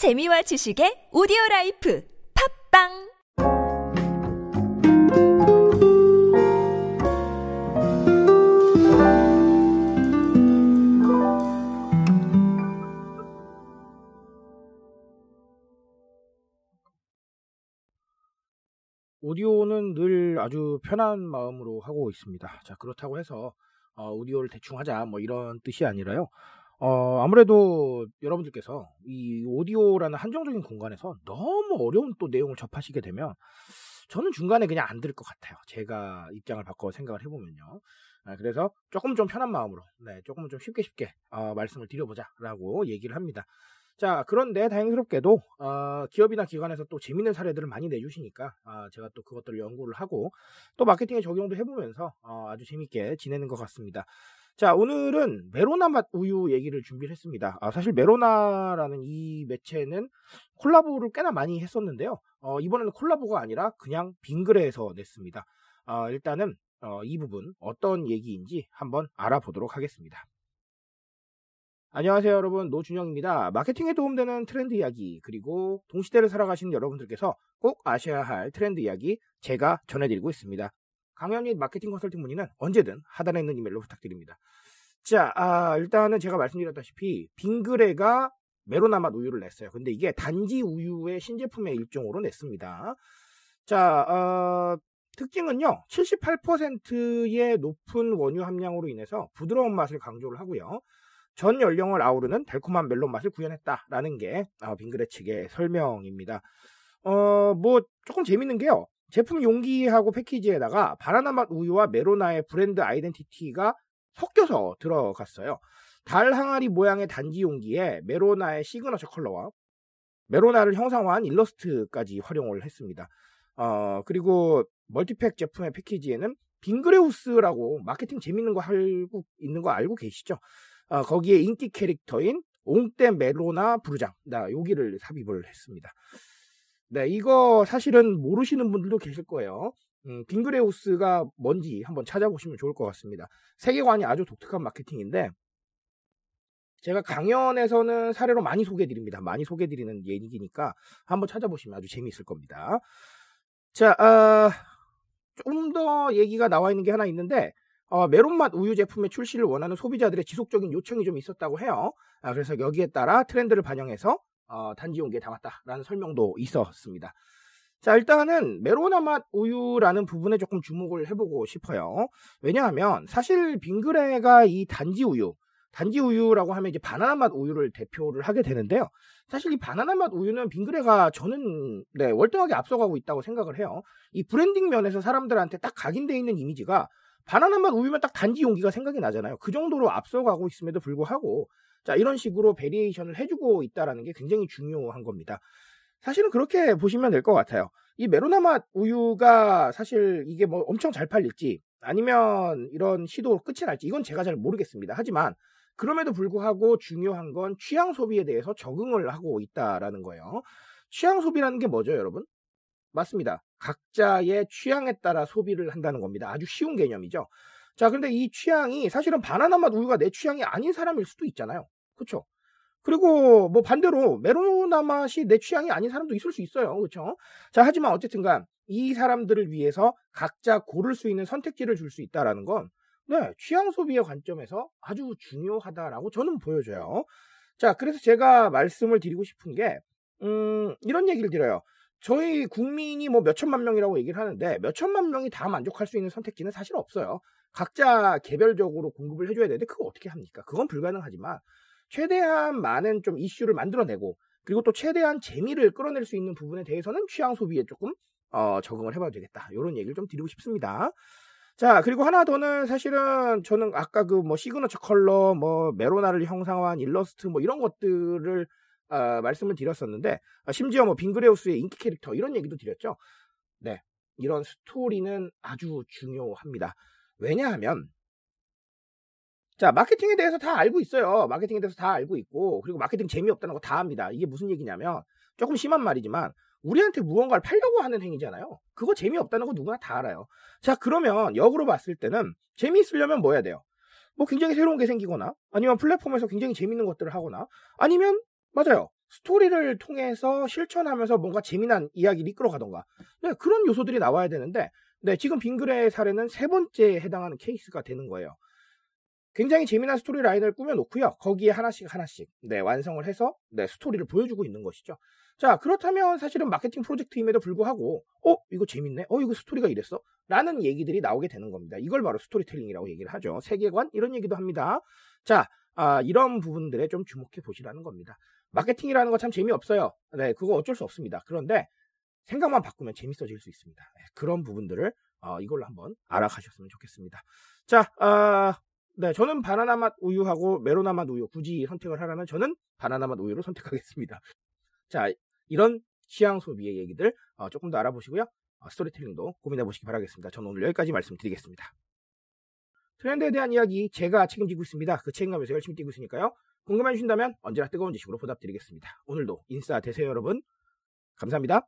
재미와 지식의 오디오 라이프 팟빵 오디오는 늘 아주 편한 마음으로 하고 있습니다. 자, 그렇다고 해서 어, 오디오를 대충 하자 뭐 이런 뜻이 아니라요. 어, 아무래도 여러분들께서 이 오디오라는 한정적인 공간에서 너무 어려운 또 내용을 접하시게 되면 저는 중간에 그냥 안 들을 것 같아요. 제가 입장을 바꿔 생각을 해보면요. 아, 그래서 조금 좀 편한 마음으로, 네, 조금 좀 쉽게 쉽게 어, 말씀을 드려보자라고 얘기를 합니다. 자, 그런데 다행스럽게도 어, 기업이나 기관에서 또 재밌는 사례들을 많이 내주시니까 아, 제가 또 그것들을 연구를 하고 또 마케팅에 적용도 해보면서 어, 아주 재밌게 지내는 것 같습니다. 자, 오늘은 메로나 맛 우유 얘기를 준비를 했습니다. 아, 사실 메로나라는 이 매체는 콜라보를 꽤나 많이 했었는데요. 어, 이번에는 콜라보가 아니라 그냥 빙그레에서 냈습니다. 어, 일단은 어, 이 부분 어떤 얘기인지 한번 알아보도록 하겠습니다. 안녕하세요 여러분 노준영입니다. 마케팅에 도움되는 트렌드 이야기 그리고 동시대를 살아가시는 여러분들께서 꼭 아셔야 할 트렌드 이야기 제가 전해드리고 있습니다. 강연 및 마케팅 컨설팅 문의는 언제든 하단에 있는 이메일로 부탁드립니다. 자 아, 일단은 제가 말씀드렸다시피 빙그레가 메로나맛 우유를 냈어요. 근데 이게 단지 우유의 신제품의 일종으로 냈습니다. 자 어, 특징은요 78%의 높은 원유 함량으로 인해서 부드러운 맛을 강조를 하고요. 전 연령을 아우르는 달콤한 멜론 맛을 구현했다라는 게 어, 빙그레 측의 설명입니다. 어, 뭐 조금 재밌는 게요. 제품 용기하고 패키지에다가 바나나 맛 우유와 메로나의 brand identity가 섞여서 들어갔어요. 달 항아리 모양의 단지 용기에 메로나의 시그너처 컬러와 메로나를 형상화한 일러스트까지 활용을 했습니다. 어, 그리고 multipack 제품의 패키지에는 빙그레우스라고 마케팅 재밌는 거 알고 있는 거 알고 계시죠? 어, 거기에 인기 캐릭터인 옹떼 메로나 부르쟝, 나 여기를 삽입을 했습니다. 네, 이거 사실은 모르시는 분들도 계실 거예요. 음, 빙그레우스가 뭔지 한번 찾아보시면 좋을 것 같습니다. 세계관이 아주 독특한 마케팅인데, 제가 강연에서는 사례로 많이 소개해드립니다. 많이 소개해드리는 얘기니까 한번 찾아보시면 아주 재미있을 겁니다. 자, 어, 조금 더 얘기가 나와 있는 게 하나 있는데, 어, 메론맛 우유 제품의 출시를 원하는 소비자들의 지속적인 요청이 좀 있었다고 해요. 아, 그래서 여기에 따라 트렌드를 반영해서 어, 단지 용기에 담았다라는 설명도 있었습니다. 자, 일단은 메로나 맛 우유라는 부분에 조금 주목을 해보고 싶어요. 왜냐하면 사실 빙그레가 이 단지 우유, 단지 우유라고 하면 이제 바나나 맛 우유를 대표를 하게 되는데요. 사실 이 바나나 맛 우유는 빙그레가 저는 네, 월등하게 앞서가고 있다고 생각을 해요. 이 브랜딩 면에서 사람들한테 딱 각인되어 있는 이미지가 바나나 맛 우유면 딱 단지 용기가 생각이 나잖아요. 그 정도로 앞서가고 있음에도 불구하고 자 이런 식으로 variation을 해주고 있다라는 게 굉장히 중요한 겁니다. 사실은 그렇게 보시면 될 것 같아요. 이 메로나 맛 우유가 사실 이게 뭐 엄청 잘 팔릴지 아니면 이런 시도로 끝이 날지 이건 제가 잘 모르겠습니다. 하지만 그럼에도 불구하고 중요한 건 취향 소비에 대해서 적응을 하고 있다라는 거예요. 취향 소비라는 게 뭐죠, 여러분? 맞습니다. 각자의 취향에 따라 소비를 한다는 겁니다. 아주 쉬운 개념이죠. 자, 근데 이 취향이 사실은 바나나 맛 우유가 내 취향이 아닌 사람일 수도 있잖아요. 그렇죠? 그리고 뭐 반대로 메로나 맛이 내 취향이 아닌 사람도 있을 수 있어요. 그렇죠? 자, 하지만 어쨌든간 이 사람들을 위해서 각자 고를 수 있는 선택지를 줄 수 있다라는 건 네, 취향 소비의 관점에서 아주 중요하다라고 저는 보여져요. 자, 그래서 제가 말씀을 드리고 싶은 게 음, 이런 얘기를 드려요. 저희 국민이 뭐 몇천만 명이라고 얘기를 하는데 몇천만 명이 다 만족할 수 있는 선택지는 사실 없어요. 각자 개별적으로 공급을 해줘야 되는데 그거 어떻게 합니까? 그건 불가능하지만 최대한 많은 좀 이슈를 만들어내고 그리고 또 최대한 재미를 끌어낼 수 있는 부분에 대해서는 취향 소비에 조금 어, 적응을 해봐도 되겠다. 이런 얘기를 좀 드리고 싶습니다. 자, 그리고 하나 더는 사실은 저는 아까 그 뭐 시그너처 컬러, 뭐 메로나를 형상화한 일러스트 뭐 이런 것들을 어, 말씀을 드렸었는데 어, 심지어 뭐 빙그레우스의 인기 캐릭터 이런 얘기도 드렸죠. 네, 이런 스토리는 아주 중요합니다. 왜냐하면 자 마케팅에 대해서 다 알고 있어요. 마케팅에 대해서 다 알고 있고 그리고 마케팅 재미없다는 거 다 압니다. 이게 무슨 얘기냐면 조금 심한 말이지만 우리한테 무언가를 팔려고 하는 행위잖아요. 그거 재미없다는 거 누구나 다 알아요. 자 그러면 역으로 봤을 때는 재미있으려면 뭐 해야 돼요? 뭐 굉장히 새로운 게 생기거나 아니면 플랫폼에서 굉장히 재밌는 것들을 하거나 아니면 맞아요. 스토리를 통해서 실천하면서 뭔가 재미난 이야기를 이끌어가던가 네, 그런 요소들이 나와야 되는데 네, 지금 빙그레의 사례는 세 번째에 해당하는 케이스가 되는 거예요. 굉장히 재미난 storyline을 꾸며놓고요. 거기에 하나씩 하나씩 네, 완성을 해서 네, 스토리를 보여주고 있는 것이죠. 자 그렇다면 사실은 마케팅 프로젝트임에도 불구하고 어 이거 재밌네? 어 이거 스토리가 이랬어? 라는 얘기들이 나오게 되는 겁니다. 이걸 바로 스토리텔링이라고 얘기를 하죠. 세계관? 이런 얘기도 합니다. 자 아, 이런 부분들에 좀 주목해 보시라는 겁니다. 마케팅이라는 거 참 재미없어요. 네 그거 어쩔 수 없습니다. 그런데 생각만 바꾸면 재밌어질 수 있습니다 네, 그런 부분들을 어, 이걸로 한번 알아가셨으면 좋겠습니다 자 아, 네, 저는 바나나 맛 우유하고 메로나 맛 우유 굳이 선택을 하라면 저는 바나나 맛 우유를 선택하겠습니다. 자, 이런 취향 소비의 얘기들 어, 조금 더 알아보시고요. 어, 스토리텔링도 고민해 보시기 바라겠습니다. 저는 오늘 여기까지 말씀드리겠습니다. 트렌드에 대한 이야기 제가 책임지고 있습니다. 그 책임감에서 열심히 뛰고 있으니까요. 궁금해 주신다면 언제나 뜨거운 지식으로 보답드리겠습니다. 오늘도 인싸 되세요 여러분. 감사합니다.